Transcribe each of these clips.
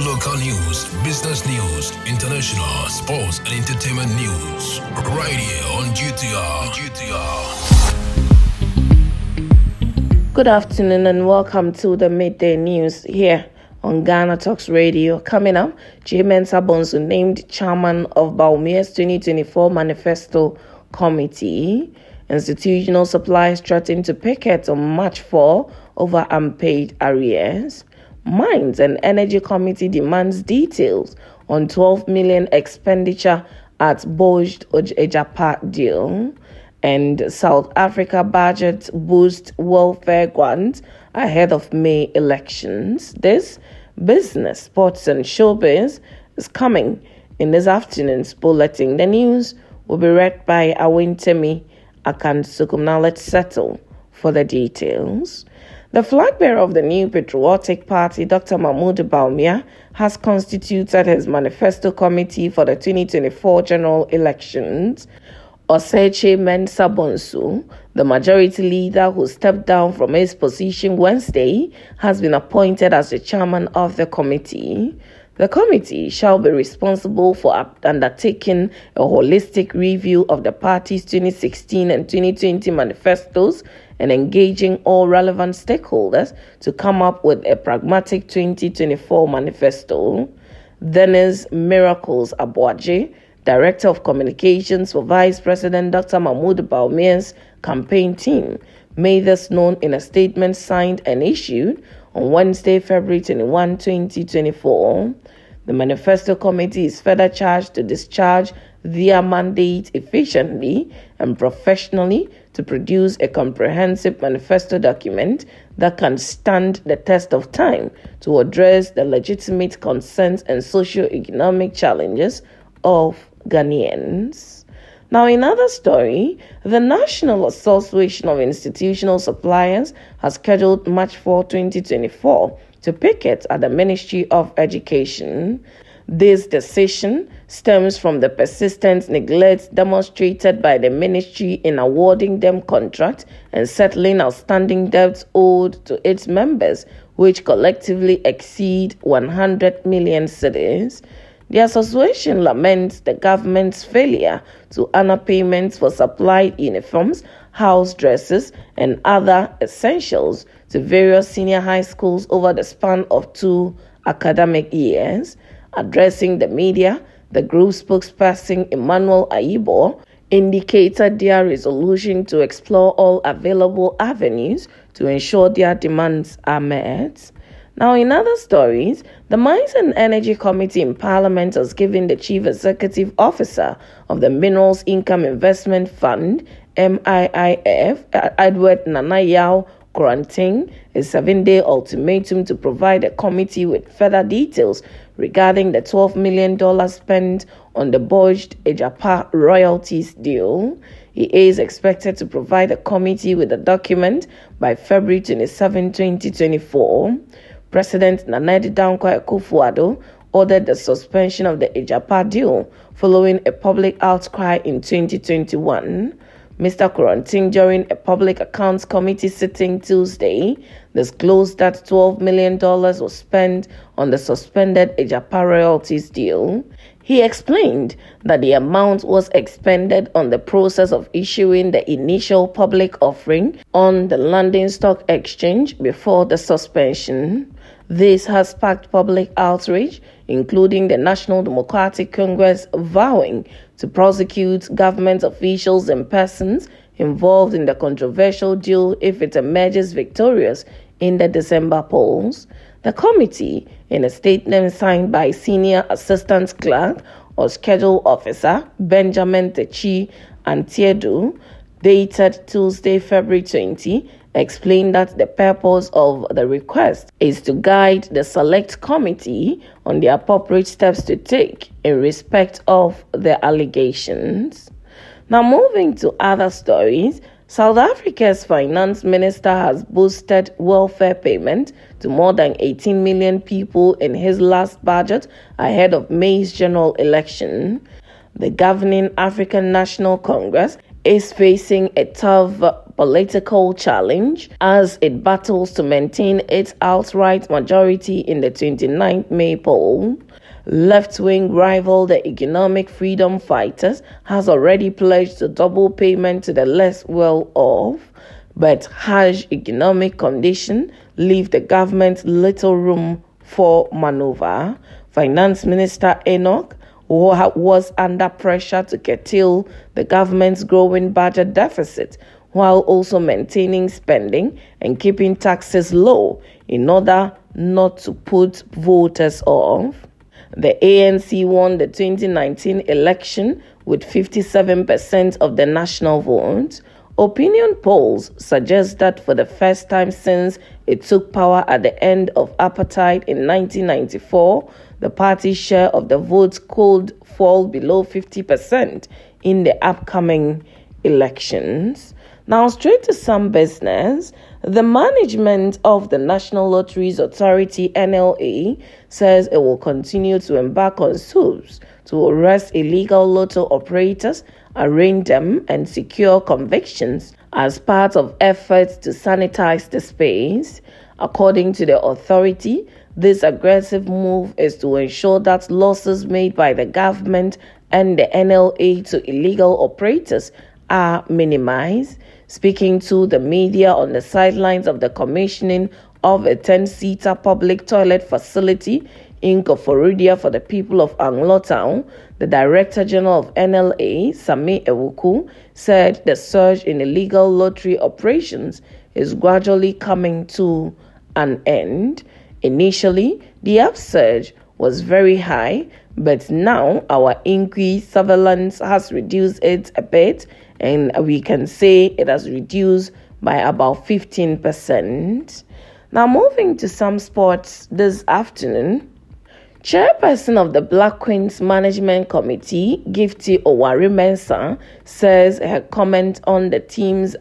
local news, business news, international, sports, and entertainment news. Right here on GTR. GTR. Good afternoon and welcome to the midday news here on Ghana Talks Radio. Coming up, Kyei Mensah Bonsu named chairman of Bawumia's 2024 Manifesto Committee. Institutional suppliers threatened to picket on March 4 over unpaid arrears. Mines and Energy Committee demands details on 12 million expenditure at Boged Agyapa deal. And South Africa budget boost welfare grant ahead of May elections. This business, sports, and showbiz is coming in this afternoon's bulletin. The news will be read by Awentemi Akansukum. Now let's settle for the details. The flag bearer of the new patriotic party, Dr. Mahmoud Bawumia, has constituted his manifesto committee for the 2024 general elections. Osei Kyei Mensah Bonsu, the majority leader who stepped down from his position Wednesday, has been appointed as the chairman of the committee. The committee shall be responsible for undertaking a holistic review of the party's 2016 and 2020 manifestos and engaging all relevant stakeholders to come up with a pragmatic 2024 manifesto. Dennis Miracles Aboagye, Director of Communications for Vice President Dr. Mahmoud Bawumia's campaign team, made this known in a statement signed and issued on Wednesday, February 21, 2024. The Manifesto Committee is further charged to discharge their mandate efficiently and professionally to produce a comprehensive manifesto document that can stand the test of time to address the legitimate concerns and socio-economic challenges of Ghanaians. Now, in another story, the National Association of Institutional Suppliers has scheduled March 4, 2024 to picket at the Ministry of Education. This decision stems from the persistent neglect demonstrated by the ministry in awarding them contracts and settling outstanding debts owed to its members, which collectively exceed 100 million cedis. The association laments the government's failure to honor payments for supplied uniforms, house dresses, and other essentials to various senior high schools over the span of two academic years. Addressing the media, the group spokesperson Emmanuel Aibo indicated their resolution to explore all available avenues to ensure their demands are met. Now, in other stories, the Mines and Energy Committee in Parliament has given the Chief Executive Officer of the Minerals Income Investment Fund, MIIF, Edward Nana Yaw Koranteng, a seven day ultimatum to provide the committee with further details regarding the $12 million spent on the Boged Agyapa royalties deal. He is expected to provide the committee with a document by February 27, 2024. President Nana Dankwa Akufo-Addo ordered the suspension of the Agyapa deal following a public outcry in 2021. Mr. Koranteng, during a Public Accounts Committee sitting Tuesday, disclosed that $12 million was spent on the suspended Agyapa royalties deal. He explained that the amount was expended on the process of issuing the initial public offering on the London Stock Exchange before the suspension. This has sparked public outrage, including the National Democratic Congress vowing to prosecute government officials and persons involved in the controversial deal if it emerges victorious in the December polls. The committee, in a statement signed by Senior Assistant Clerk or Schedule Officer Benjamin Techi Antiedu, dated Tuesday, February 20, explained that the purpose of the request is to guide the select committee on the appropriate steps to take in respect of the allegations. Now, moving to other stories, South Africa's finance minister has boosted welfare payment to more than 18 million people in his last budget ahead of May's general election. The governing African National Congress is facing a tough political challenge as it battles to maintain its outright majority in the 29th May poll. Left wing rival, the Economic Freedom Fighters, has already pledged to double payment to the less well off, but harsh economic conditions leave the government little room for maneuver. Finance Minister Enoch was under pressure to curtail the government's growing budget deficit while also maintaining spending and keeping taxes low in order not to put voters off. The ANC won the 2019 election with 57% of the national vote. Opinion polls suggest that for the first time since it took power at the end of apartheid in 1994, the party's share of the votes could fall below 50% in the upcoming elections. Now, straight to some business. The management of the National Lotteries Authority NLA says it will continue to embark on suits to arrest illegal lotto operators, arraign them, and secure convictions as part of efforts to sanitize the space. According to the authority, this aggressive move is to ensure that losses made by the government and the NLA to illegal operators are minimized. Speaking to the media on the sidelines of the commissioning of a 10 seater public toilet facility in Koforidua for the people of Anglo Town, the Director General of NLA, Sammy Awuku, said the surge in illegal lottery operations is gradually coming to an end. Initially, the upsurge was very high, but now our increased surveillance has reduced it a bit and we can say it has reduced by about 15%. Now, moving to some sports this afternoon, Chairperson of the Black Queens Management Committee, Gifty Oware Mensah, says her comment on the team's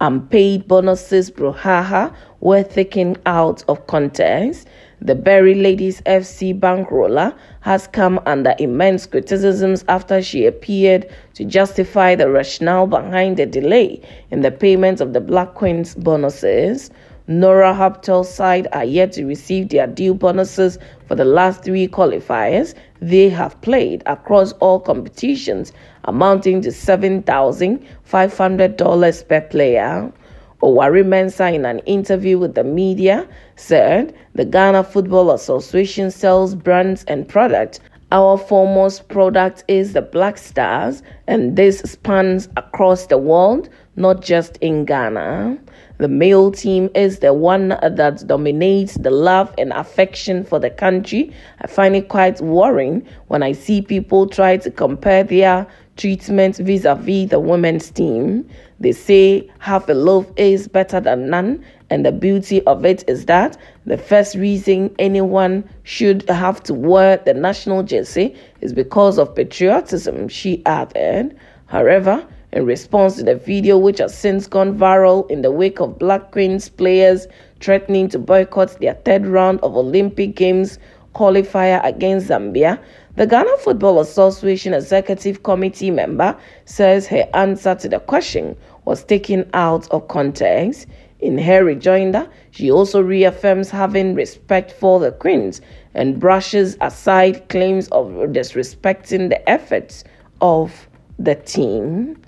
unpaid bonuses brouhaha were taken out of context the Berry Ladies FC bankroller has come under immense criticisms after she appeared to justify the rationale behind the delay in the payment of the Black Queens bonuses. Nora Häuptle's side are yet to receive their due bonuses for the last three qualifiers they have played across all competitions, amounting to $7,500 per player. Oware Mensah, in an interview with the media, said the Ghana Football Association sells brands and products. Our foremost product is the Black Stars, and this spans across the world, not just in Ghana. The male team is the one that dominates the love and affection for the country. I find it quite worrying when I see people try to compare their treatment vis a vis the women's team. They say half a loaf is better than none, and the beauty of it is that the first reason anyone should have to wear the national jersey is because of patriotism, she added. However, in response to the video, which has since gone viral in the wake of Black Queens players threatening to boycott their third round of Olympic Games qualifier against Zambia, the Ghana Football Association Executive Committee member says her answer to the question was taken out of context. In her rejoinder, she also reaffirms having respect for the Queens and brushes aside claims of disrespecting the efforts of the team.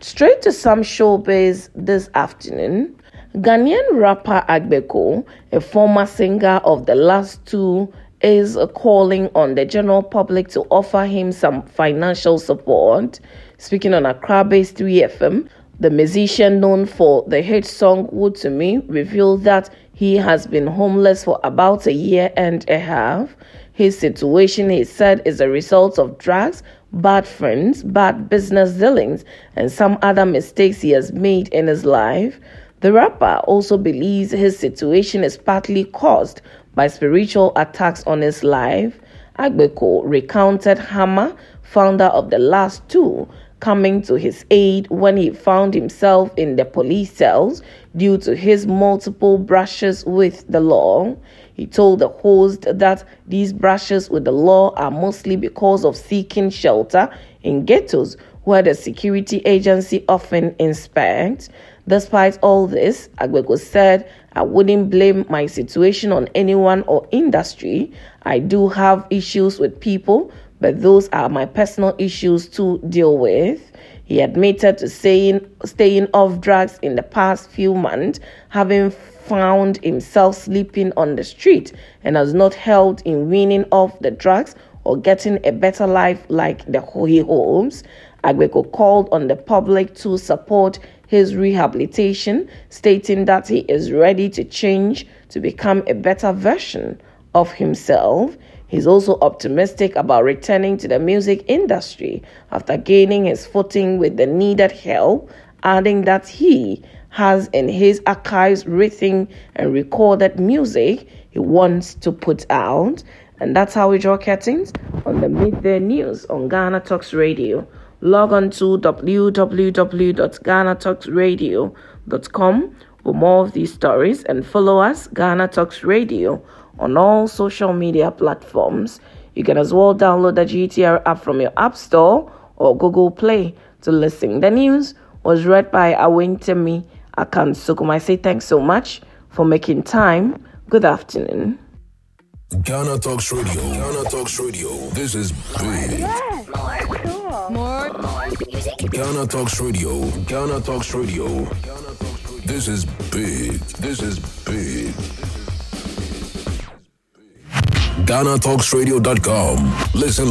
Straight to some showbiz this afternoon. Ghanaian rapper Agbeko, a former singer of the last two is calling on the general public to offer him some financial support. Speaking on Accra based 3FM, the musician known for the hit song Wood to Me revealed that he has been homeless for about a year and a half. His situation, he said, is a result of drugs, bad friends, bad business dealings, and some other mistakes he has made in his life. The rapper also believes his situation is partly caused by spiritual attacks on his life, Agbeko recounted Hammer, founder of the last two, coming to his aid when he found himself in the police cells due to his multiple brushes with the law. He told the host that these brushes with the law are mostly because of seeking shelter in ghettos where the security agency often inspects. Despite all this, Agbeko said, I wouldn't blame my situation on anyone or industry. I do have issues with people, but those are my personal issues to deal with. He admitted to saying staying off drugs in the past few months, having found himself sleeping on the street and has not held in weaning off the drugs or getting a better life like the Holy Holmes. Agbeko called on the public to support his rehabilitation, stating that he is ready to change to become a better version of himself. He's also optimistic about returning to the music industry after gaining his footing with the needed help, adding that he has in his archives written and recorded music he wants to put out. And that's how we draw curtains on the midday news on Ghana Talks Radio. Log on to www.ghanatalksradio.com for more of these stories and follow us, Ghana Talks Radio, on all social media platforms. You can as well download the GTR app from your App Store or Google Play to listen. The news was read by Awentemi Akansukum. I say thanks so much for making time. Good afternoon. Ghana Talks Radio. Ghana Talks Radio. This is big. Yes. Ghana Talks Radio. Ghana Talks Radio. This is big. This is big. GhanaTalksRadio.com. Listen.